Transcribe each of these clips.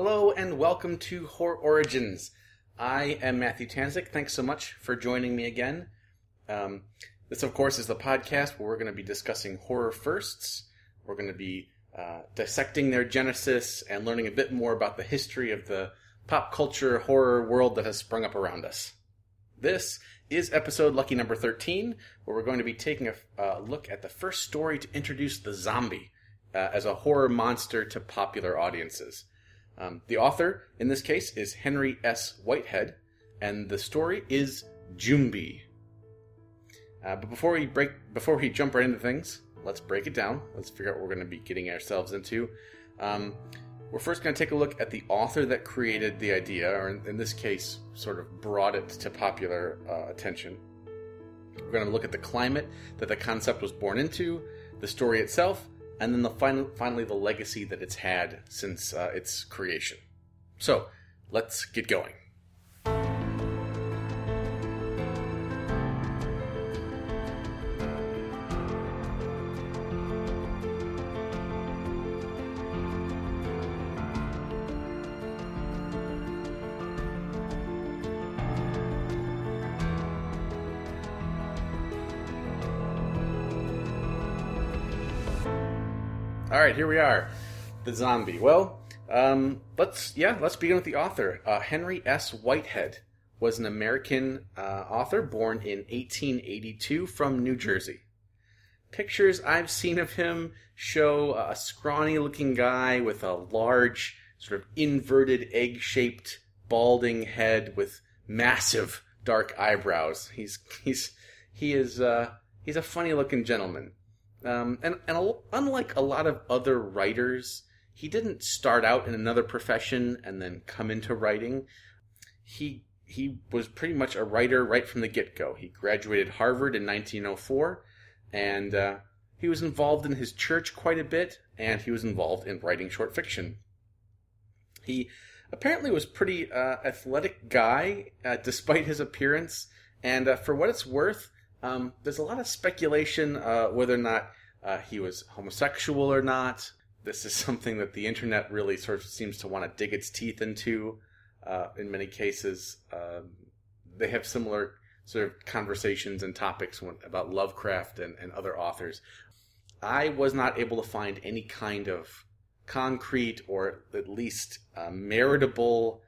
Hello and welcome to Horror Origins. I am Matthew Tanzik. Thanks so much for joining me again. Um, this, of course, is the podcast where we're going to be discussing horror firsts. We're going to be uh, dissecting their genesis and learning a bit more about the history of the pop culture horror world that has sprung up around us. This is episode lucky number 13, where we're going to be taking a uh, look at the first story to introduce the zombie uh, as a horror monster to popular audiences. Um, the author, in this case, is Henry S. Whitehead, and the story is Jumbee. Uh, but before we break, before we jump right into things, let's break it down. Let's figure out what we're going to be getting ourselves into. Um, we're first going to take a look at the author that created the idea, or in, in this case, sort of brought it to popular uh, attention. We're going to look at the climate that the concept was born into, the story itself, and then the final, finally the legacy that it's had since uh, its creation. So, let's get going. Right, here we are, the zombie. Well, um, let's yeah, let's begin with the author. Uh, Henry S. Whitehead was an American uh, author born in 1882 from New Jersey. Pictures I've seen of him show a scrawny-looking guy with a large, sort of inverted, egg-shaped, balding head with massive dark eyebrows. He's he's he is uh, he's a funny-looking gentleman. Um, and and a, unlike a lot of other writers, he didn't start out in another profession and then come into writing. He he was pretty much a writer right from the get go. He graduated Harvard in 1904, and uh, he was involved in his church quite a bit, and he was involved in writing short fiction. He apparently was pretty uh, athletic guy, uh, despite his appearance, and uh, for what it's worth, um, there's a lot of speculation uh, whether or not uh, he was homosexual or not. This is something that the internet really sort of seems to want to dig its teeth into. Uh, in many cases, um, they have similar sort of conversations and topics when, about Lovecraft and, and other authors. I was not able to find any kind of concrete or at least uh, meritable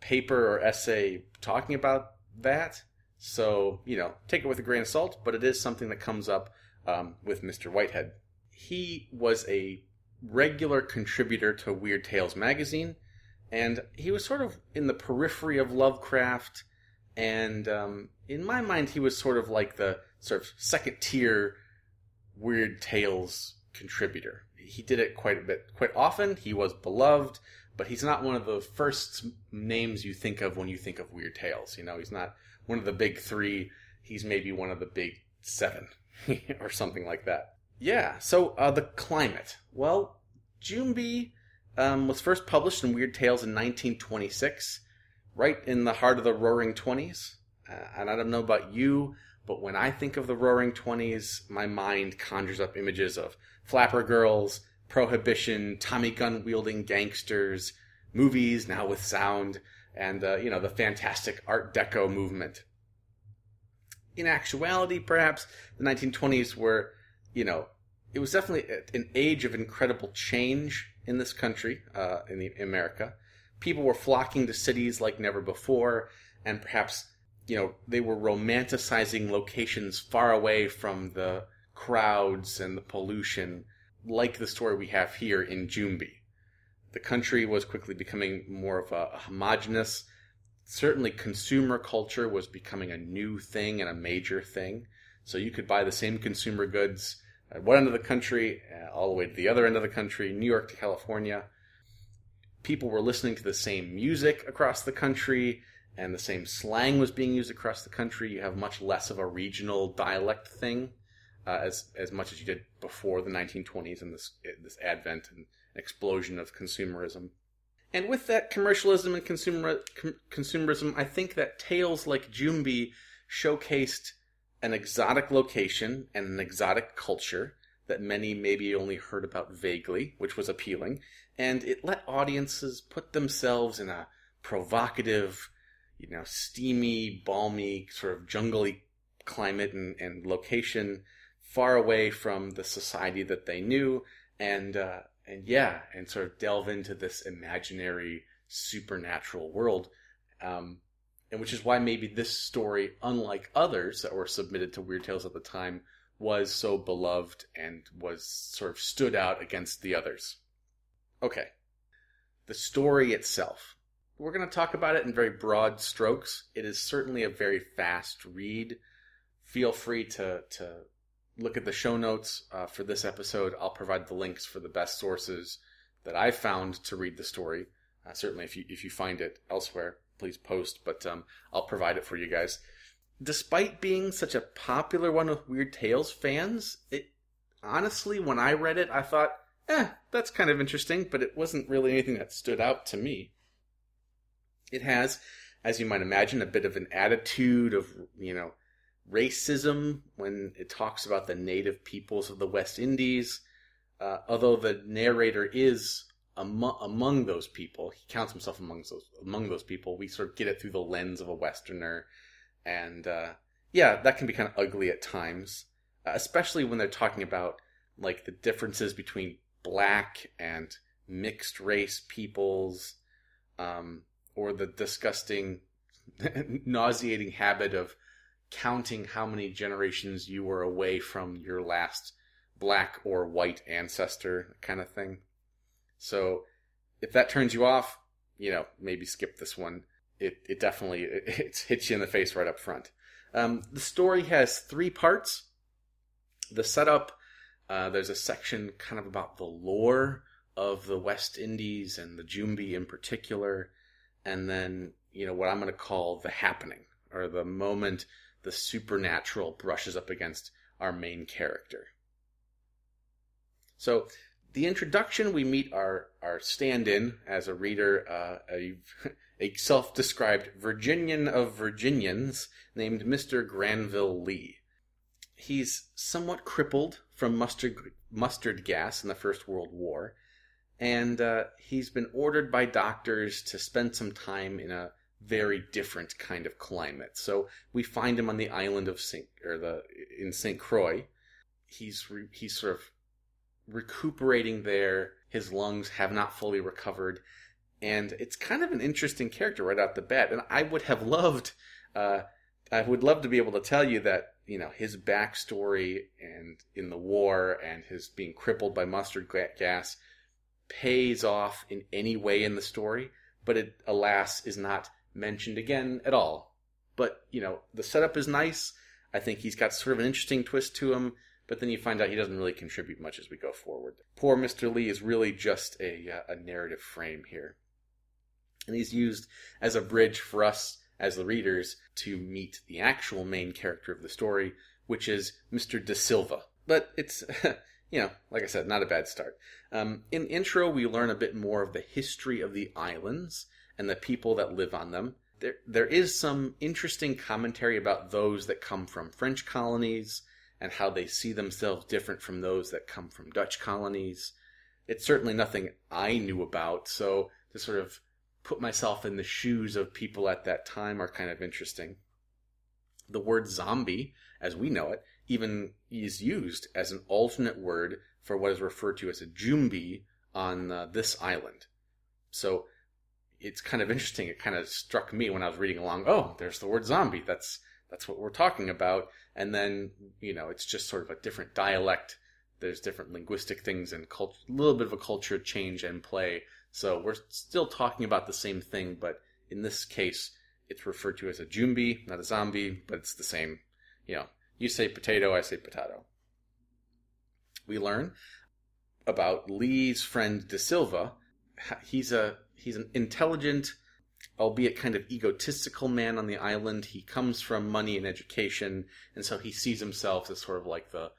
paper or essay talking about that. So, you know, take it with a grain of salt, but it is something that comes up um, with Mr. Whitehead. He was a regular contributor to Weird Tales magazine, and he was sort of in the periphery of Lovecraft. And um, in my mind, he was sort of like the sort of second tier Weird Tales contributor. He did it quite a bit, quite often. He was beloved, but he's not one of the first names you think of when you think of Weird Tales. You know, he's not one of the big three. He's maybe one of the big seven or something like that. Yeah, so uh, the climate. Well, Jumbee um, was first published in Weird Tales in 1926, right in the heart of the Roaring Twenties. Uh, and I don't know about you, but when I think of the Roaring Twenties, my mind conjures up images of flapper girls, prohibition, Tommy gun wielding gangsters, movies now with sound, and uh, you know the fantastic Art Deco movement. In actuality, perhaps the 1920s were, you know, it was definitely an age of incredible change in this country, uh, in the, America. People were flocking to cities like never before, and perhaps, you know, they were romanticizing locations far away from the crowds and the pollution, like the story we have here in Jumbee. The country was quickly becoming more of a homogenous. Certainly, consumer culture was becoming a new thing and a major thing. So you could buy the same consumer goods at one end of the country, uh, all the way to the other end of the country, New York to California. People were listening to the same music across the country, and the same slang was being used across the country. You have much less of a regional dialect thing, uh, as as much as you did before the 1920s and this this advent and explosion of consumerism. And with that commercialism and consumer com- consumerism, I think that tales like Jumbee showcased an exotic location and an exotic culture that many maybe only heard about vaguely, which was appealing. and it let audiences put themselves in a provocative, you know, steamy, balmy, sort of jungly climate and, and location, far away from the society that they knew, and uh, and yeah, and sort of delve into this imaginary supernatural world. Um, and which is why maybe this story, unlike others that were submitted to Weird Tales at the time, was so beloved and was sort of stood out against the others. Okay. The story itself. We're going to talk about it in very broad strokes. It is certainly a very fast read. Feel free to, to look at the show notes uh, for this episode. I'll provide the links for the best sources that I found to read the story. Uh, certainly, if you if you find it elsewhere, please post. But um, I'll provide it for you guys. Despite being such a popular one with Weird Tales fans, it honestly, when I read it, I thought, eh, that's kind of interesting, but it wasn't really anything that stood out to me. It has, as you might imagine, a bit of an attitude of, you know, racism when it talks about the native peoples of the West Indies. Uh, although the narrator is among, among those people, he counts himself among those among those people. We sort of get it through the lens of a Westerner, and uh, yeah, that can be kind of ugly at times, uh, especially when they're talking about like the differences between black and mixed race peoples, um, or the disgusting, nauseating habit of counting how many generations you were away from your last black or white ancestor kind of thing. So if that turns you off, you know, maybe skip this one. It, it definitely it, it hits you in the face right up front. Um, the story has three parts. The setup, uh, there's a section kind of about the lore of the West Indies and the Jumbi in particular, and then you know what I'm going to call the happening or the moment the supernatural brushes up against our main character. So, the introduction, we meet our, our stand in as a reader, uh, a, a self described Virginian of Virginians named Mr. Granville Lee. He's somewhat crippled from mustard, mustard gas in the First World War, and uh, he's been ordered by doctors to spend some time in a very different kind of climate. So we find him on the island of Saint or the in Saint Croix. He's re, he's sort of recuperating there. His lungs have not fully recovered, and it's kind of an interesting character right out the bat. And I would have loved, uh, I would love to be able to tell you that you know his backstory and in the war and his being crippled by mustard gas pays off in any way in the story, but it alas is not mentioned again at all. But, you know, the setup is nice. I think he's got sort of an interesting twist to him, but then you find out he doesn't really contribute much as we go forward. Poor Mr. Lee is really just a, uh, a narrative frame here. And he's used as a bridge for us as the readers to meet the actual main character of the story, which is Mr. De Silva. But it's, you know, like I said, not a bad start. Um, in intro, we learn a bit more of the history of the islands and the people that live on them. There, there is some interesting commentary about those that come from French colonies and how they see themselves different from those that come from Dutch colonies. It's certainly nothing I knew about, so to sort of put myself in the shoes of people at that time are kind of interesting. The word zombie, as we know it, even is used as an alternate word for what is referred to as a jumbi on uh, this island. So it's kind of interesting. It kind of struck me when I was reading along. Oh, there's the word zombie. That's that's what we're talking about. And then you know, it's just sort of a different dialect. There's different linguistic things and a little bit of a culture change and play. So we're still talking about the same thing, but in this case, it's referred to as a jumbi, not a zombie, but it's the same. You know, you say potato, I say potato. We learn about Lee's friend De Silva. He's a he's an intelligent, albeit kind of egotistical man on the island. He comes from money and education, and so he sees himself as sort of like the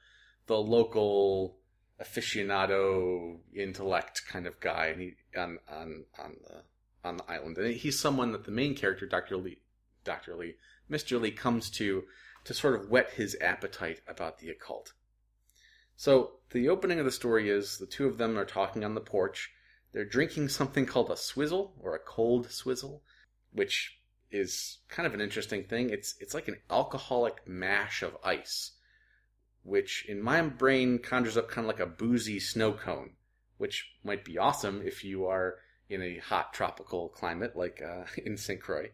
the local aficionado intellect kind of guy and he, on on on the on the island. And he's someone that the main character, Dr. Lee Dr. Lee, Mr. Lee comes to to sort of whet his appetite about the occult. So the opening of the story is the two of them are talking on the porch They're drinking something called a swizzle or a cold swizzle, which is kind of an interesting thing. It's it's like an alcoholic mash of ice, which in my brain conjures up kind of like a boozy snow cone, which might be awesome if you are in a hot tropical climate like uh, in St. Croix.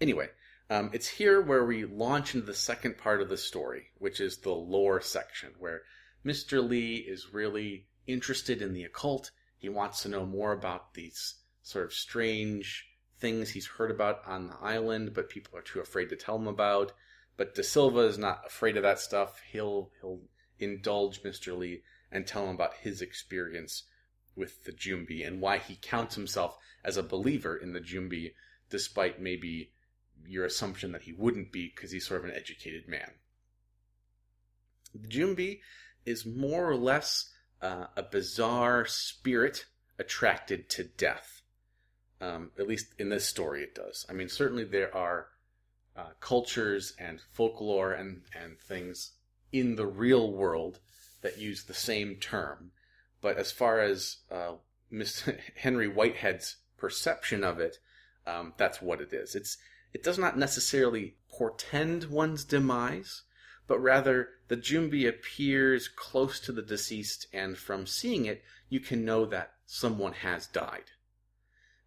Anyway, um, it's here where we launch into the second part of the story, which is the lore section, where Mr. Lee is really interested in the occult. He wants to know more about these sort of strange things he's heard about on the island, but people are too afraid to tell him about. But De Silva is not afraid of that stuff. He'll he'll indulge Mr. Lee and tell him about his experience with the Jumbi and why he counts himself as a believer in the Jumbi, despite maybe your assumption that he wouldn't be because he's sort of an educated man. The Jumbi is more or less uh, a bizarre spirit attracted to death. Um, at least in this story, it does. I mean, certainly there are uh, cultures and folklore and, and things in the real world that use the same term. But as far as uh, Miss Henry Whitehead's perception of it, um, that's what it is. It's it does not necessarily portend one's demise, but rather the Jumbi appears close to the deceased, and from seeing it, you can know that someone has died.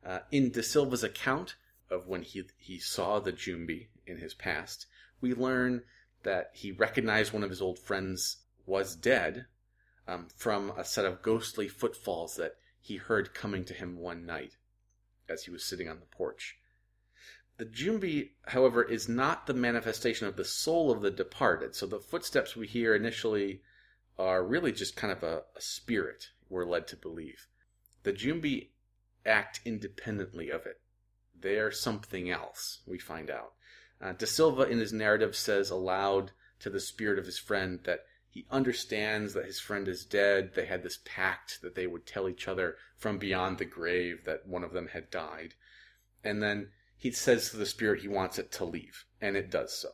Uh, in De Silva's account of when he he saw the Jumbi in his past, we learn that he recognized one of his old friends was dead um, from a set of ghostly footfalls that he heard coming to him one night as he was sitting on the porch. The Jumbi, however, is not the manifestation of the soul of the departed. So the footsteps we hear initially are really just kind of a, a spirit, we're led to believe. The Jumbi act independently of it. They're something else, we find out. Uh, De Silva, in his narrative, says aloud to the spirit of his friend that he understands that his friend is dead. They had this pact that they would tell each other from beyond the grave that one of them had died. And then he says to the spirit he wants it to leave, and it does so.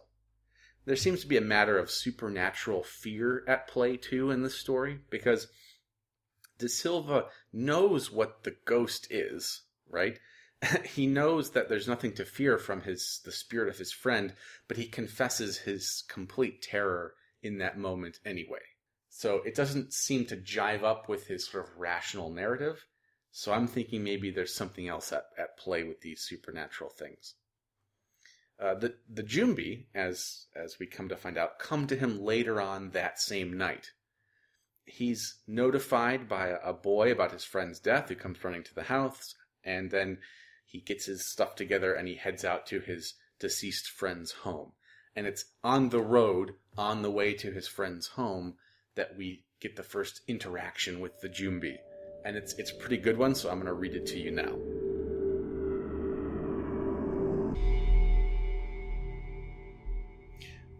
There seems to be a matter of supernatural fear at play, too, in this story, because De Silva knows what the ghost is, right? he knows that there's nothing to fear from his the spirit of his friend, but he confesses his complete terror in that moment anyway. So it doesn't seem to jive up with his sort of rational narrative. So I'm thinking maybe there's something else at, at play with these supernatural things. Uh, the the Jumbi, as as we come to find out, come to him later on that same night. He's notified by a, boy about his friend's death, who comes running to the house, and then he gets his stuff together and he heads out to his deceased friend's home. And it's on the road, on the way to his friend's home, that we get the first interaction with the Jumbi and it's it's a pretty good one, so I'm going to read it to you now.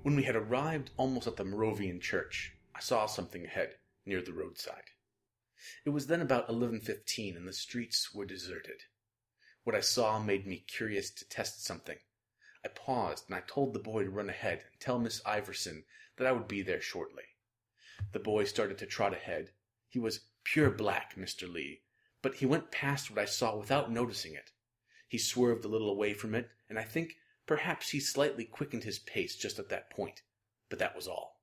When we had arrived almost at the Moravian church, I saw something ahead near the roadside. It was then about 11:15 and the streets were deserted. What I saw made me curious to test something. I paused and I told the boy to run ahead and tell Miss Iverson that I would be there shortly. The boy started to trot ahead. He was Pure black, Mr. Lee, but he went past what I saw without noticing it. He swerved a little away from it, and I think perhaps he slightly quickened his pace just at that point. But that was all.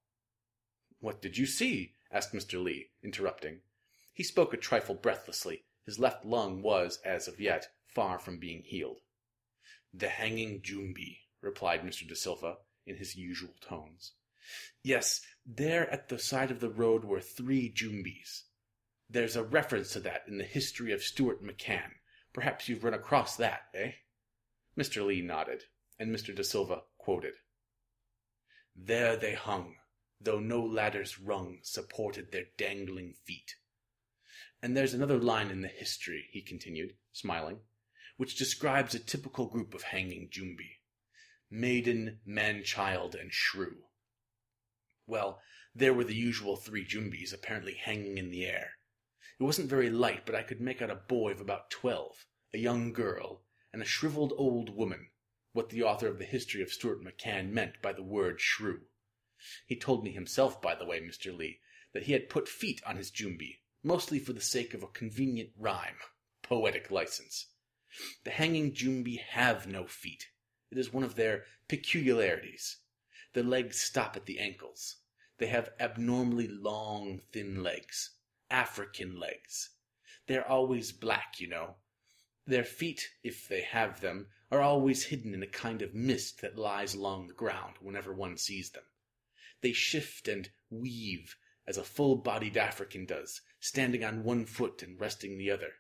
What did you see? asked Mr. Lee, interrupting. He spoke a trifle breathlessly. His left lung was, as of yet, far from being healed. The hanging Jumbi, replied Mr. De Silva, in his usual tones. Yes, there at the side of the road were three Jumbis. There's a reference to that in the history of Stuart McCann. Perhaps you've run across that, eh? Mr. Lee nodded, and Mr. De Silva quoted. There they hung, though no ladders rung supported their dangling feet. And there's another line in the history, he continued, smiling, which describes a typical group of hanging Jumbi. Maiden, man-child, and shrew. Well, there were the usual three Jumbis apparently hanging in the air, it wasn't very light, but I could make out a boy of about twelve, a young girl, and a shriveled old woman, what the author of the History of Stuart McCann meant by the word shrew. He told me himself, by the way, Mr. Lee, that he had put feet on his Jumbi, mostly for the sake of a convenient rhyme, poetic license. The hanging Jumbi have no feet. It is one of their peculiarities. The legs stop at the ankles. They have abnormally long, thin legs. African legs. They're always black, you know. Their feet, if they have them, are always hidden in a kind of mist that lies along the ground whenever one sees them. They shift and weave as a full bodied African does, standing on one foot and resting the other.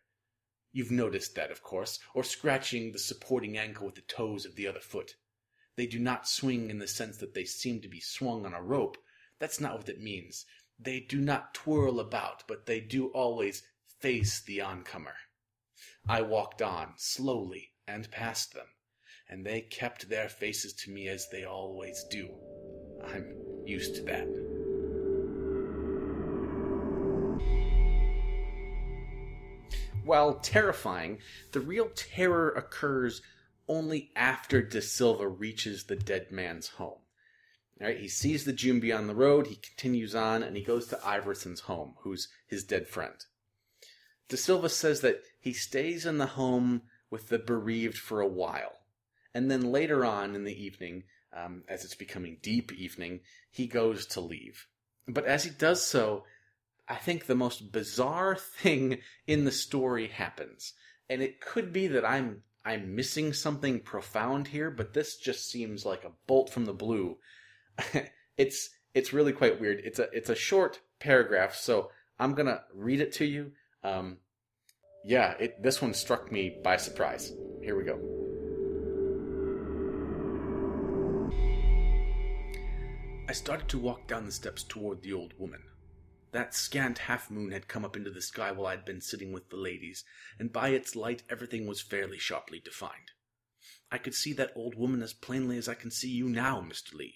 You've noticed that, of course, or scratching the supporting ankle with the toes of the other foot. They do not swing in the sense that they seem to be swung on a rope. That's not what it means. They do not twirl about, but they do always face the oncomer. I walked on, slowly, and past them, and they kept their faces to me as they always do. I'm used to that. While terrifying, the real terror occurs only after De Silva reaches the dead man's home. Right, he sees the Jumbi on the road, he continues on, and he goes to Iverson's home, who's his dead friend. De Silva says that he stays in the home with the bereaved for a while. And then later on in the evening, um, as it's becoming deep evening, he goes to leave. But as he does so, I think the most bizarre thing in the story happens. And it could be that I'm I'm missing something profound here, but this just seems like a bolt from the blue. it's it's really quite weird. It's a it's a short paragraph, so I'm gonna read it to you. Um, yeah, it this one struck me by surprise. Here we go. I started to walk down the steps toward the old woman. That scant half moon had come up into the sky while I had been sitting with the ladies, and by its light everything was fairly sharply defined. I could see that old woman as plainly as I can see you now, Mr. Lee.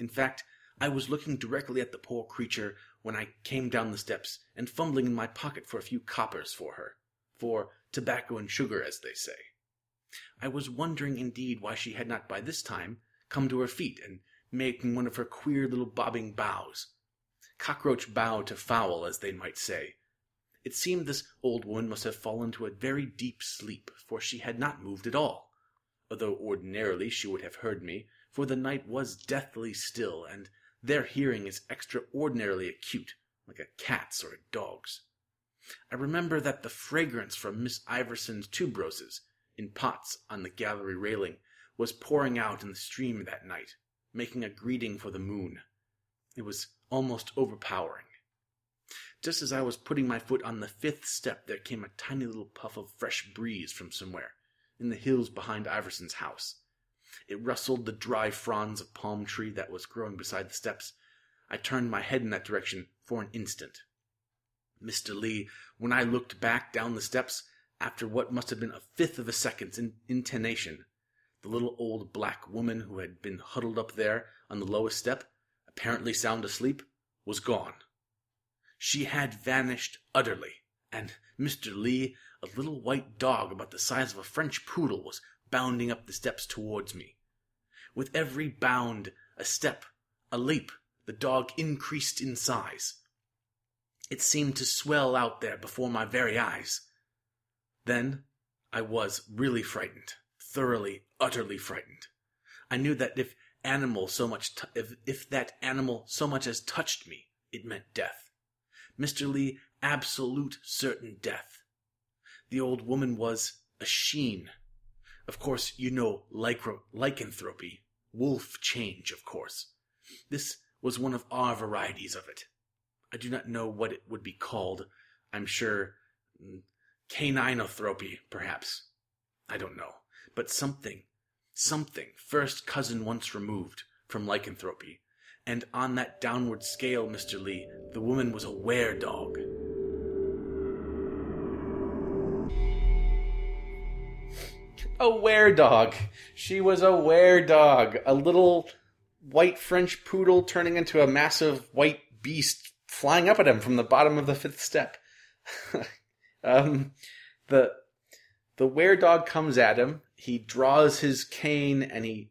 In fact, I was looking directly at the poor creature when I came down the steps and fumbling in my pocket for a few coppers for her, for tobacco and sugar, as they say. I was wondering indeed why she had not by this time come to her feet and making one of her queer little bobbing bows cockroach bow to fowl, as they might say. It seemed this old woman must have fallen to a very deep sleep, for she had not moved at all, although ordinarily she would have heard me, for the night was deathly still, and their hearing is extraordinarily acute, like a cat's or a dog's. I remember that the fragrance from Miss Iverson's tuberoses, in pots on the gallery railing, was pouring out in the stream that night, making a greeting for the moon. It was almost overpowering. Just as I was putting my foot on the fifth step, there came a tiny little puff of fresh breeze from somewhere, in the hills behind Iverson's house. It rustled the dry fronds of palm tree that was growing beside the steps. I turned my head in that direction for an instant. Mr. Lee, when I looked back down the steps, after what must have been a fifth of a second's in- intonation, the little old black woman who had been huddled up there on the lowest step apparently sound asleep, was gone. She had vanished utterly, and Mr. Lee, a little white dog about the size of a French poodle, was bounding up the steps towards me. With every bound, a step, a leap, the dog increased in size. It seemed to swell out there before my very eyes. Then I was really frightened, thoroughly, utterly frightened. I knew that if animal so much t- if, if that animal so much as touched me, it meant death. Mr. Lee, absolute certain death. The old woman was a sheen. Of course, you know lycro- lycanthropy, wolf change, of course. This was one of our varieties of it. I do not know what it would be called. I'm sure mm, caninotropy, perhaps. I don't know. But something something first cousin once removed from lycanthropy, and on that downward scale, Mr. Lee, the woman was a were dog. A were dog. She was a were dog. A little white French poodle turning into a massive white beast flying up at him from the bottom of the fifth step. um, the the were dog comes at him he draws his cane and he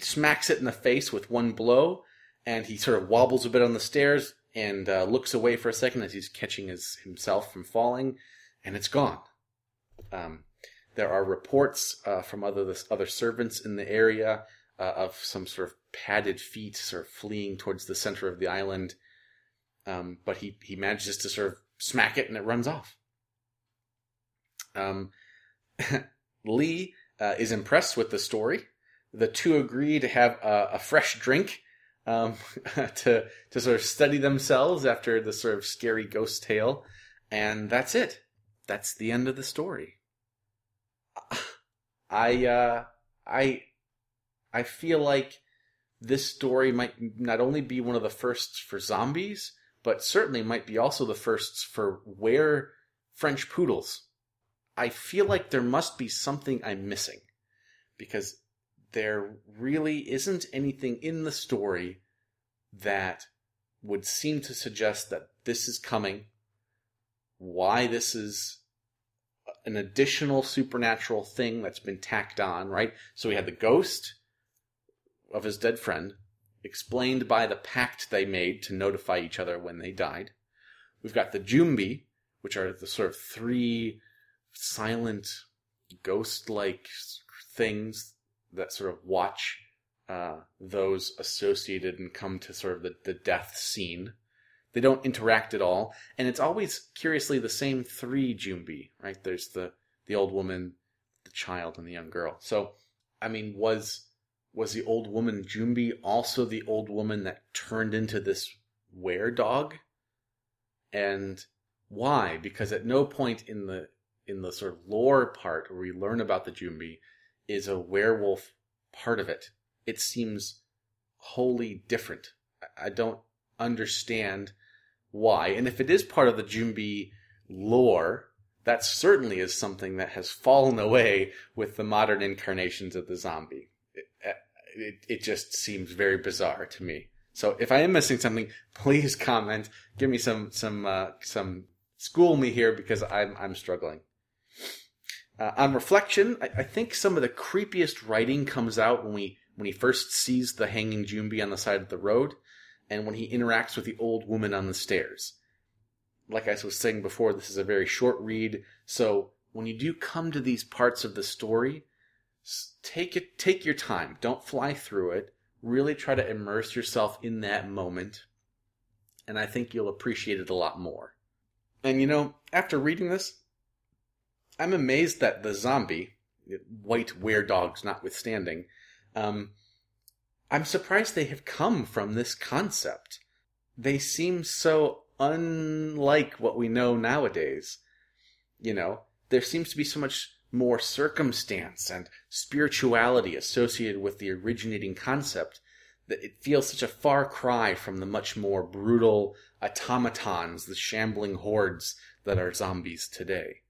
smacks it in the face with one blow, and he sort of wobbles a bit on the stairs and uh, looks away for a second as he's catching his himself from falling, and it's gone. Um, there are reports uh, from other other servants in the area uh, of some sort of padded feet sort of fleeing towards the center of the island. Um, but he, he manages to sort of smack it and it runs off. Um, Lee uh, is impressed with the story. The two agree to have a, a fresh drink um, to to sort of study themselves after the sort of scary ghost tale, and that's it. That's the end of the story. I uh, I I feel like this story might not only be one of the firsts for zombies, but certainly might be also the firsts for where French poodles. I feel like there must be something I'm missing because there really isn't anything in the story that would seem to suggest that this is coming, why this is an additional supernatural thing that's been tacked on, right? So we had the ghost, of his dead friend, explained by the pact they made to notify each other when they died. We've got the Jumbi, which are the sort of three silent, ghost like things that sort of watch uh, those associated and come to sort of the, the death scene. They don't interact at all, and it's always curiously the same three Jumbi, right? There's the the old woman, the child, and the young girl. So, I mean, was was the old woman Jumbi also the old woman that turned into this were dog? And why? Because at no point in the in the sort of lore part where we learn about the Jumbi is a werewolf part of it. It seems wholly different. I don't understand why. And if it is part of the Jumbi lore, that certainly is something that has fallen away with the modern incarnations of the zombie it, it just seems very bizarre to me. So if I am missing something, please comment. Give me some some uh, some school me here because I'm I'm struggling. Uh, on reflection, I, I, think some of the creepiest writing comes out when we when he first sees the hanging Jumbi on the side of the road, and when he interacts with the old woman on the stairs. Like I was saying before, this is a very short read, so when you do come to these parts of the story, take it take your time. Don't fly through it. Really try to immerse yourself in that moment and i think you'll appreciate it a lot more. And you know after reading this i'm amazed that the zombie white were dogs notwithstanding um, i'm surprised they have come from this concept they seem so unlike what we know nowadays you know there seems to be so much more circumstance and spirituality associated with the originating concept that it feels such a far cry from the much more brutal automatons, the shambling hordes that are zombies today.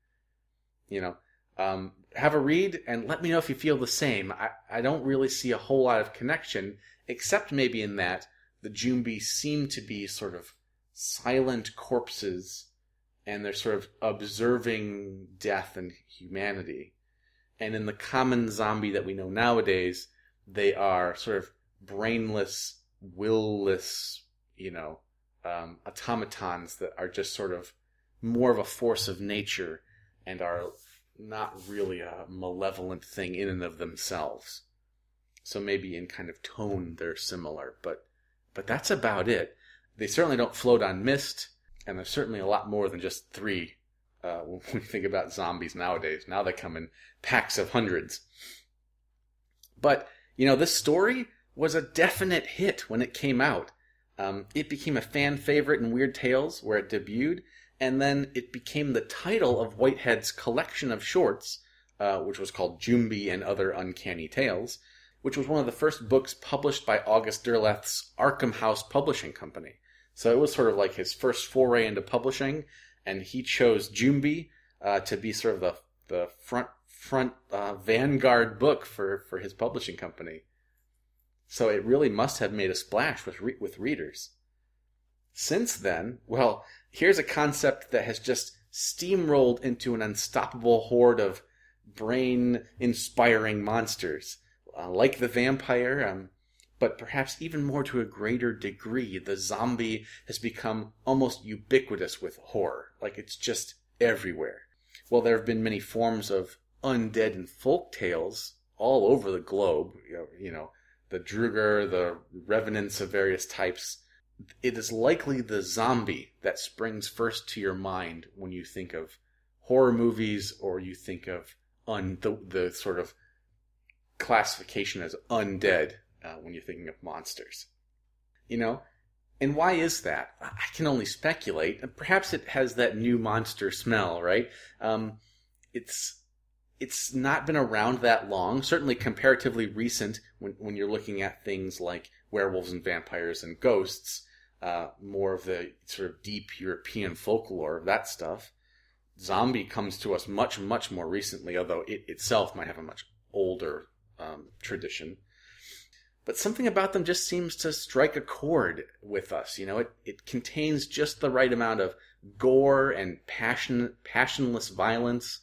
You know, um, have a read and let me know if you feel the same. I, I don't really see a whole lot of connection, except maybe in that the Jumbi seem to be sort of silent corpses and they're sort of observing death and humanity. And in the common zombie that we know nowadays, they are sort of brainless, willless, you know, um, automatons that are just sort of more of a force of nature and are not really a malevolent thing in and of themselves. So maybe in kind of tone they're similar, but but that's about it. They certainly don't float on mist and there's certainly a lot more than just three uh, when we think about zombies nowadays. Now they come in packs of hundreds. But, you know, this story was a definite hit when it came out. Um, it became a fan favorite in Weird Tales, where it debuted, and then it became the title of Whitehead's collection of shorts, uh, which was called Jumbee and Other Uncanny Tales, which was one of the first books published by August Derleth's Arkham House Publishing Company. So it was sort of like his first foray into publishing, and he chose Jumbee uh, to be sort of the the front front uh, vanguard book for for his publishing company. So it really must have made a splash with re- with readers. Since then, well, here's a concept that has just steamrolled into an unstoppable horde of brain inspiring monsters. Uh, like the vampire, um, but perhaps even more to a greater degree, the zombie has become almost ubiquitous with horror. Like it's just everywhere. well, there have been many forms of undead and folk tales all over the globe. You know, you know the Draugr, the revenants of various types. It is likely the zombie that springs first to your mind when you think of horror movies or you think of un, the, the sort of classification as undead uh, when you're thinking of monsters. You know, and why is that? I can only speculate. Perhaps it has that new monster smell, right? Um, it's it's not been around that long. Certainly, comparatively recent when when you're looking at things like werewolves and vampires and ghosts. Uh, more of the sort of deep European folklore of that stuff. Zombie comes to us much, much more recently, although it itself might have a much older um, tradition but something about them just seems to strike a chord with us. You know, it, it contains just the right amount of gore and passion, passionless violence.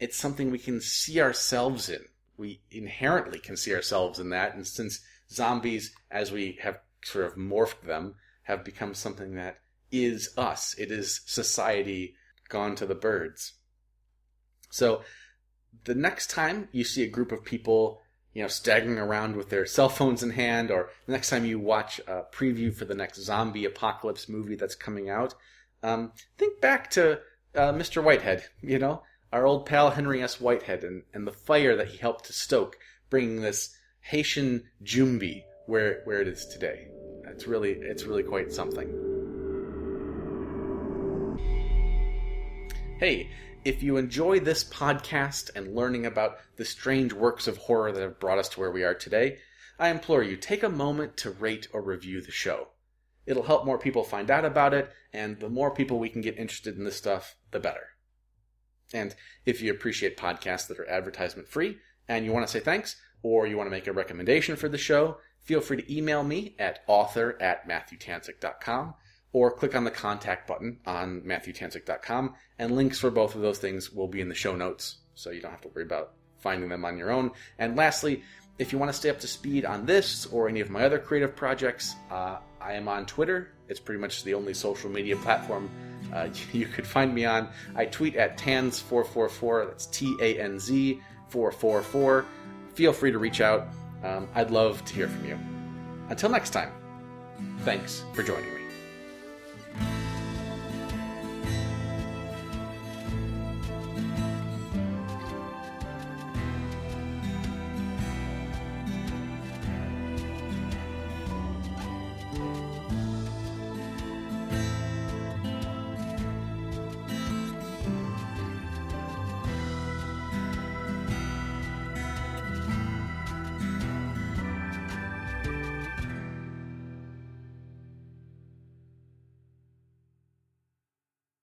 It's something we can see ourselves in. We inherently can see ourselves in that. And since zombies, as we have sort of morphed them, have become something that is us, it is society gone to the birds. So the next time you see a group of people you know, staggering around with their cell phones in hand, or the next time you watch a preview for the next zombie apocalypse movie that's coming out, um, think back to uh, Mr. Whitehead, you know, our old pal Henry S. Whitehead, and, and the fire that he helped to stoke, bringing this Haitian Jumbi where where it is today. It's really it's really quite something. Hey, if you enjoy this podcast and learning about the strange works of horror that have brought us to where we are today, I implore you take a moment to rate or review the show. It'll help more people find out about it, and the more people we can get interested in this stuff, the better. And if you appreciate podcasts that are advertisement free and you want to say thanks, or you want to make a recommendation for the show, feel free to email me at author at matthewtanzik.com or click on the contact button on matthewtanzik.com, and links for both of those things will be in the show notes, so you don't have to worry about finding them on your own. And lastly, if you want to stay up to speed on this or any of my other creative projects, uh, I am on Twitter. It's pretty much the only social media platform uh, you could find me on. I tweet at TANZ444, that's T A N Z 444. Feel free to reach out. Um, I'd love to hear from you. Until next time, thanks for joining me.